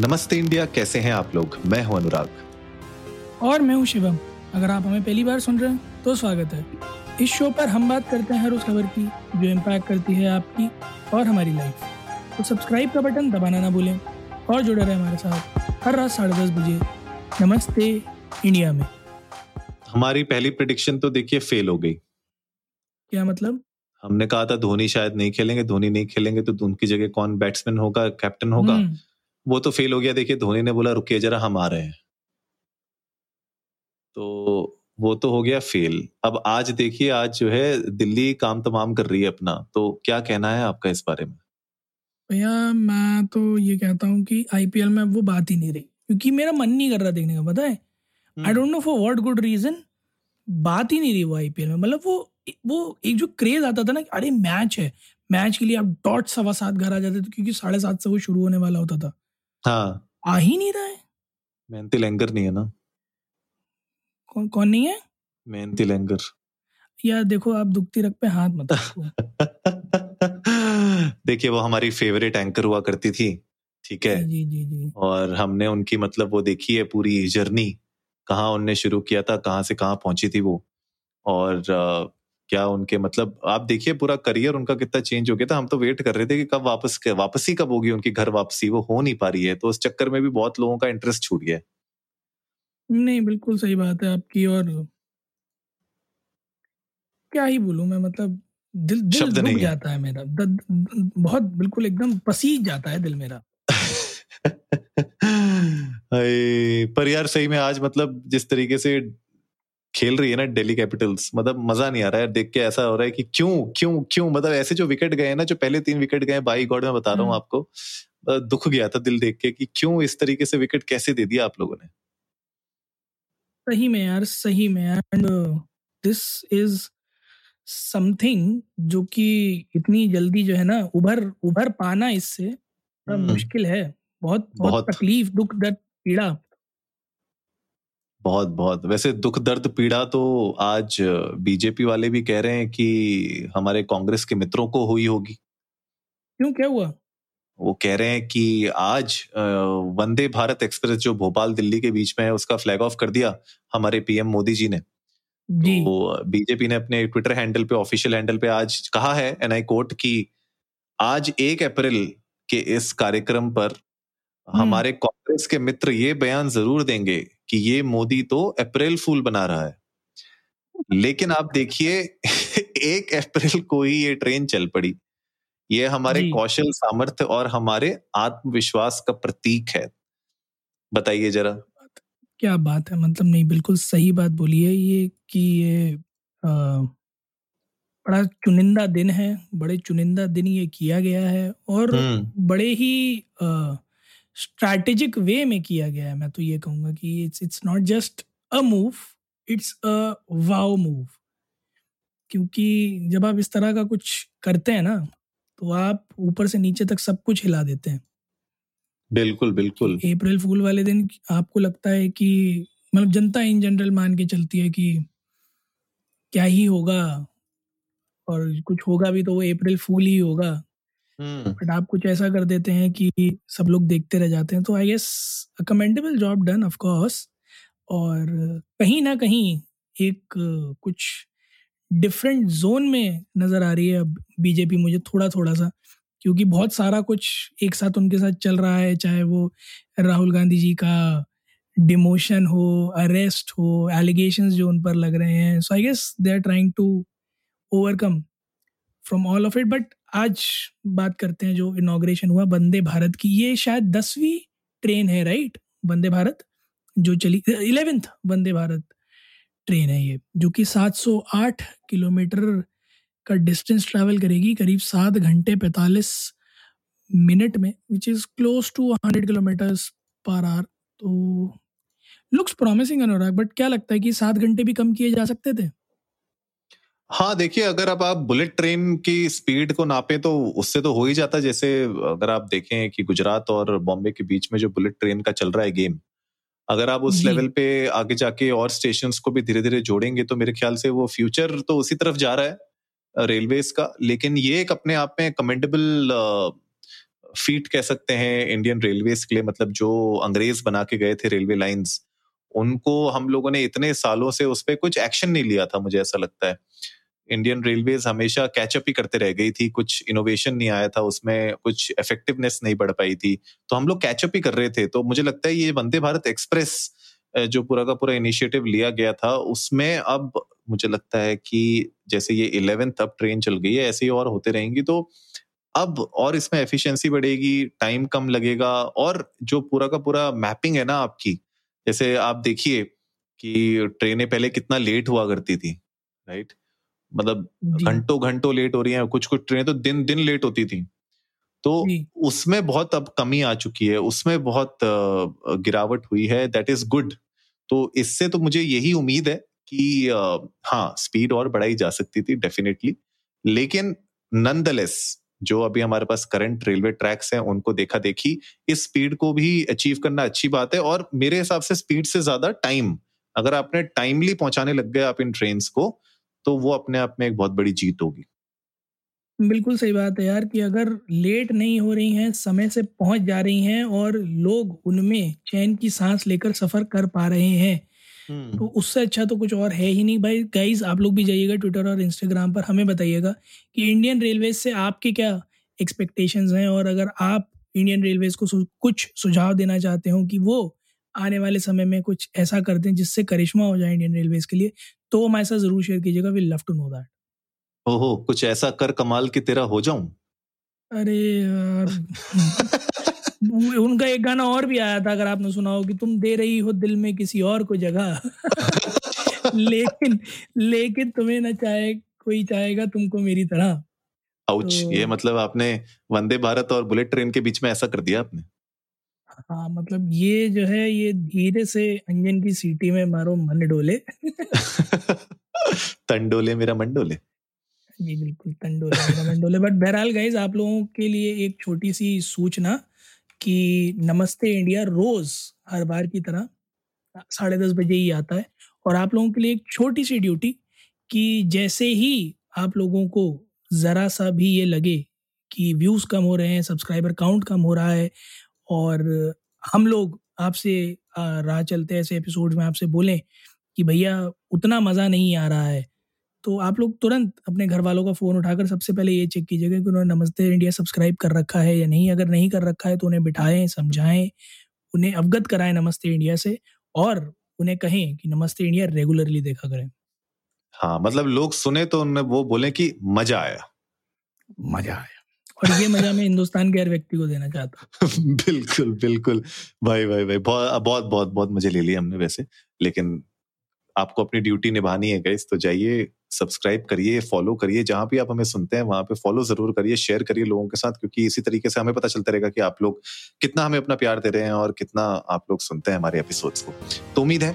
नमस्ते इंडिया कैसे हैं आप लोग? मैं हूँ अनुराग। और मैं हूँ शिवम। अगर आप हमें पहली बार सुन रहे हैं तो स्वागत है। इस शो पर हम बात करते हैं हर उस खबर की जो इम्पैक्ट करती है आपकी और हमारी लाइफ तो सब्सक्राइब का बटन दबाना ना भूलें और जुड़े रहे हमारे साथ हर रात साढ़े दस बजे। नमस्ते इंडिया में। हमारी पहली प्रिडिक्शन तो देखिए फेल हो गई। क्या मतलब? हमने कहा था धोनी शायद नहीं खेलेंगे धोनी नहीं खेलेंगे तो उनकी जगह कौन बैट्समैन होगा कैप्टन होगा? हम्म, वो तो फेल हो गया। देखिए धोनी ने बोला रुकिए जरा हम आ रहे हैं। तो वो तो हो गया फेल अब आज देखिए आज जो है दिल्ली काम तमाम कर रही है अपना। तो क्या कहना है आपका इस बारे में? भैया मैं तो ये कहता हूँ कि आईपीएल में वो बात ही नहीं रही। क्योंकि मेरा मन नहीं कर रहा देखने का पता है? I don't know for what good reason बात ही नहीं रही वो आईपीएल में। मतलब वो वो एक जो क्रेज आता था ना अरे मैच है। मैच के लिए आप डॉट सवा सात घर आ जाते थे क्योंकि साढ़े सात से वो शुरू होने वाला होता था। हाँ। आ ही नहीं रहा है। मेहनती लैंगर नहीं है ना। कौन कौन नहीं है? मेहनती लैंगर। या देखो आप दुखती रख पे हाथ मत देखिए वो हमारी फेवरेट एंकर हुआ करती थी ठीक है? जी जी जी। और हमने उनकी मतलब वो देखी है पूरी जर्नी कहाँ उनने शुरू किया था कहाँ से कहाँ पहुँची थी वो। और क्या उनके मतलब आप देखिए पूरा करियर उनका कितना चेंज हो गया था। हम तो वेट कर रहे थे कि कब वापस वापसी कब होगी उनकी घर वापसी वो हो नहीं पा रही है। तो उस चक्कर में भी बहुत लोगों का इंटरेस्ट छूट गया। नहीं बिल्कुल सही बात है आपकी और क्या ही बोलूँ मैं मतलब दिल दिल है। जाता है मेरा। द, द, बहुत बिल्कुल एकदम पसीज जाता है दिल मेरा। पर यार सही में आज मतलब जिस तरीके से खेल रही है ना दिल्ली कैपिटल्स मतलब मज़ा नहीं आ रहा है देख के ऐसा हो रहा है कि क्यों क्यों क्यों मतलब ऐसे जो विकेट गए ना जो पहले तीन विकेट गए बाई गॉड मैं बता रहा हूँ हम्म। आपको दुख गया था दिल देख के कि क्यों इस तरीके से विकेट कैसे दे दिया आप लोगों ने सही में यार सही में एंड दिस इज़ समथिंग जो कि इतनी जल्दी जो है ना उभर उभर पाना इससे हम्म। मुश्किल है बहुत बहुत बहुत। तकलीफ़ दुख दर्द पीड़ा बहुत बहुत। वैसे दुख दर्द पीड़ा तो आज बीजेपी वाले भी कह रहे हैं कि हमारे कांग्रेस के मित्रों को हुई होगी। क्यों क्या हुआ? वो कह रहे हैं कि आज वंदे भारत एक्सप्रेस जो भोपाल दिल्ली के बीच में है उसका फ्लैग ऑफ़ कर दिया हमारे पीएम मोदी जी ने। जी। तो बीजेपी ने अपने ट्विटर हैंडल पे ऑफिशियल हैंडल पे आज कहा है एन आई कोर्ट की आज एक अप्रैल के इस कार्यक्रम पर हमारे कांग्रेस के मित्र ये बयान ज़रूर देंगे कि ये मोदी तो अप्रैल फूल बना रहा है। लेकिन आप देखिए एक अप्रैल को ही ये ट्रेन चल पड़ी। ये हमारे कौशल सामर्थ्य और हमारे आत्मविश्वास का प्रतीक है। बताइए जरा। क्या बात है मतलब नहीं बिल्कुल सही बात बोली है ये कि ये अ, बड़ा चुनिंदा दिन है बड़े चुनिंदा दिन ये किया गया है और हम्म। बड़े ही स्ट्रैटेजिक वे में किया गया है मैं तो ये कहूँगा कि it's it's not just a move it's a wow move क्योंकि जब आप इस तरह का कुछ करते हैं ना तो आप ऊपर से नीचे तक सब कुछ हिला देते हैं। बिल्कुल बिल्कुल। अप्रैल फूल वाले दिन आपको लगता है कि मतलब जनता इन जनरल मान के चलती है कि क्या ही होगा और कुछ होगा भी तो वो अप्रैल फूल ही होगा। बट आप कुछ ऐसा कर देते हैं कि सब लोग देखते रह जाते हैं तो I guess commendable job done of course और कहीं ना कहीं एक कुछ डिफरेंट जोन में नज़र आ रही है अब बीजेपी मुझे थोड़ा थोड़ा सा, क्योंकि बहुत सारा कुछ एक साथ उनके साथ चल रहा है, चाहे वो राहुल गांधी जी का डिमोशन हो अरेस्ट हो एलिगेशन जो उन पर लग रहे हैं। So I guess they are trying to overcome from all of it but आज बात करते हैं जो इनाग्रेशन हुआ, वंदे भारत की। ये शायद दसवीं ट्रेन है राइट वंदे भारत, जो चली इलेवेंथ वंदे भारत ट्रेन है ये, जो कि 708 किलोमीटर का डिस्टेंस ट्रैवल करेगी, करीब सात घंटे पैंतालीस मिनट में which is close to hundred kilometers per hour तो लुक्स प्रॉमिसिंग अनुराग बट क्या लगता है कि सात घंटे भी कम किए जा सकते थे? हाँ देखिए अगर अब आप बुलेट ट्रेन की स्पीड को नापे तो उससे तो हो ही जाता जैसे अगर आप देखें कि गुजरात और बॉम्बे के बीच में जो बुलेट ट्रेन का चल रहा है गेम अगर आप उस लेवल पे आगे जाके और स्टेशन को भी धीरे धीरे जोड़ेंगे तो मेरे ख्याल से वो फ्यूचर तो उसी तरफ़ जा रहा है रेलवेज का। लेकिन ये एक अपने आप में कमेंडेबल फीट कह सकते हैं इंडियन रेलवेज के लिए। मतलब जो अंग्रेज़ बना के गए थे रेलवे लाइंस उनको हम लोगों ने इतने सालों से उस पर कुछ एक्शन नहीं लिया था मुझे ऐसा लगता है। इंडियन रेलवेज हमेशा कैचअप ही करते रह गई थी। कुछ इनोवेशन नहीं आया था, उसमें कुछ इफेक्टिवनेस नहीं बढ़ पाई थी। तो हम लोग कैचअप ही कर रहे थे। तो मुझे लगता है ये वंदे भारत एक्सप्रेस जो पूरा का पूरा इनिशिएटिव लिया गया था, उसमें अब मुझे लगता है कि जैसे ये इलेवेंथ अब ट्रेन चल गई है, ऐसे ही और होते रहेंगी। तो अब और इसमें एफिशिएंसी बढ़ेगी टाइम कम लगेगा और जो पूरा का पूरा मैपिंग है ना आपकी, जैसे आप देखिए कि ट्रेनें पहले कितना लेट हुआ करती थी राइट मतलब घंटों घंटों लेट हो रही है कुछ कुछ ट्रेन तो दिन दिन लेट होती थी। तो उसमें बहुत अब कमी आ चुकी है उसमें बहुत गिरावट हुई है दैट इज़ गुड तो इससे तो मुझे यही उम्मीद है कि हाँ स्पीड और बढ़ाई जा सकती थी डेफिनेटली लेकिन नंदलेस जो अभी हमारे पास करंट रेलवे ट्रैक्स हैं उनको देखा देखी इस स्पीड को भी अचीव करना अच्छी बात है और मेरे हिसाब से स्पीड से ज़्यादा टाइम अगर आपने टाइमली पहुँचाने लग गए आप इन ट्रेन को तो वो अपने आप में एक बहुत बड़ी जीत होगी। बिल्कुल सही बात है यार कि अगर लेट नहीं हो रही हैं समय से पहुँच जा रही हैं और लोग उनमें चैन की सांस लेकर सफ़र कर पा रहे हैं हम्म। तो उससे अच्छा तो कुछ और है ही नहीं। भाई गाइज़ आप लोग भी जाइएगा ट्विटर और इंस्टाग्राम पर हमें बताइएगा कि इंडियन रेलवे से आपके क्या एक्सपेक्टेशंस हैं? और अगर आप इंडियन रेलवेज को कुछ सुझाव देना चाहते हो कि वो आने वाले समय में कुछ ऐसा कर दें जिससे करिश्मा हो जाए इंडियन रेलवेज के लिए तो हमारे साथ ज़रूर शेयर कीजिएगा we love to know that. ओहो कुछ ऐसा कर कमाल की तेरा हो जाऊँ? अरे यार उनका एक गाना और भी आया था अगर आपने सुना हो कि तुम दे रही हो दिल में किसी और को जगह। लेकिन लेकिन तुम्हें ना चाहे कोई चाहेगा तुमको मेरी तरह। आउच तो, ये मतलब आपने वंदे भारत और बुलेट ट्रेन के बीच में ऐसा कर दिया आपने? हाँ मतलब ये जो है ये धीरे से अंजन की सीटी में मारो मन डोले। तंडोले मेरा मंडोले जी बिल्कुल तंडोले मेरा मंडोले बट बहरहाल गाइज़ आप लोगों के लिए एक छोटी सी सूचना कि नमस्ते इंडिया रोज हर बार की तरह साढ़े दस बजे ही आता है। और आप लोगों के लिए एक छोटी सी ड्यूटी कि जैसे ही आप लोगों को ज़रा सा भी ये लगे कि व्यूज़ कम हो रहे हैं सब्सक्राइबर काउंट कम हो रहा है और हम लोग आपसे राह चलते ऐसे एपिसोड में आपसे बोलें कि भैया उतना मज़ा नहीं आ रहा है। तो आप लोग तुरंत अपने घर वालों का फ़ोन उठाकर सबसे पहले ये चेक कीजिएगा कि उन्होंने नमस्ते इंडिया सब्सक्राइब कर रखा है या नहीं। अगर नहीं कर रखा है तो उन्हें बिठाएँ समझाएँ उन्हें अवगत कराएँ नमस्ते इंडिया से और उन्हें कहें कि नमस्ते इंडिया रेगुलरली देखा करें। हाँ मतलब लोग सुने तो उन्हें वो बोले कि मज़ा आया। मज़ा आया। और ये मज़ा मैं हिंदुस्तान के हर व्यक्ति को देना चाहता हूँ। बिल्कुल बिल्कुल। भाई भाई भाई, बहुत बहुत बहुत बहुत मज़े ले लिए हमने वैसे, लेकिन आपको अपनी ड्यूटी निभानी है गाइस तो जाइए सब्सक्राइब करिए फॉलो करिए, जहाँ भी आप हमें सुनते हैं, वहाँ पे फॉलो ज़रूर करिए शेयर करिए लोगों के साथ, क्योंकि इसी तरीके से हमें पता चलता रहेगा कि आप लोग कितना हमें अपना प्यार दे रहे हैं और कितना आप लोग सुनते हैं हमारे एपिसोड्स को। तो उम्मीद है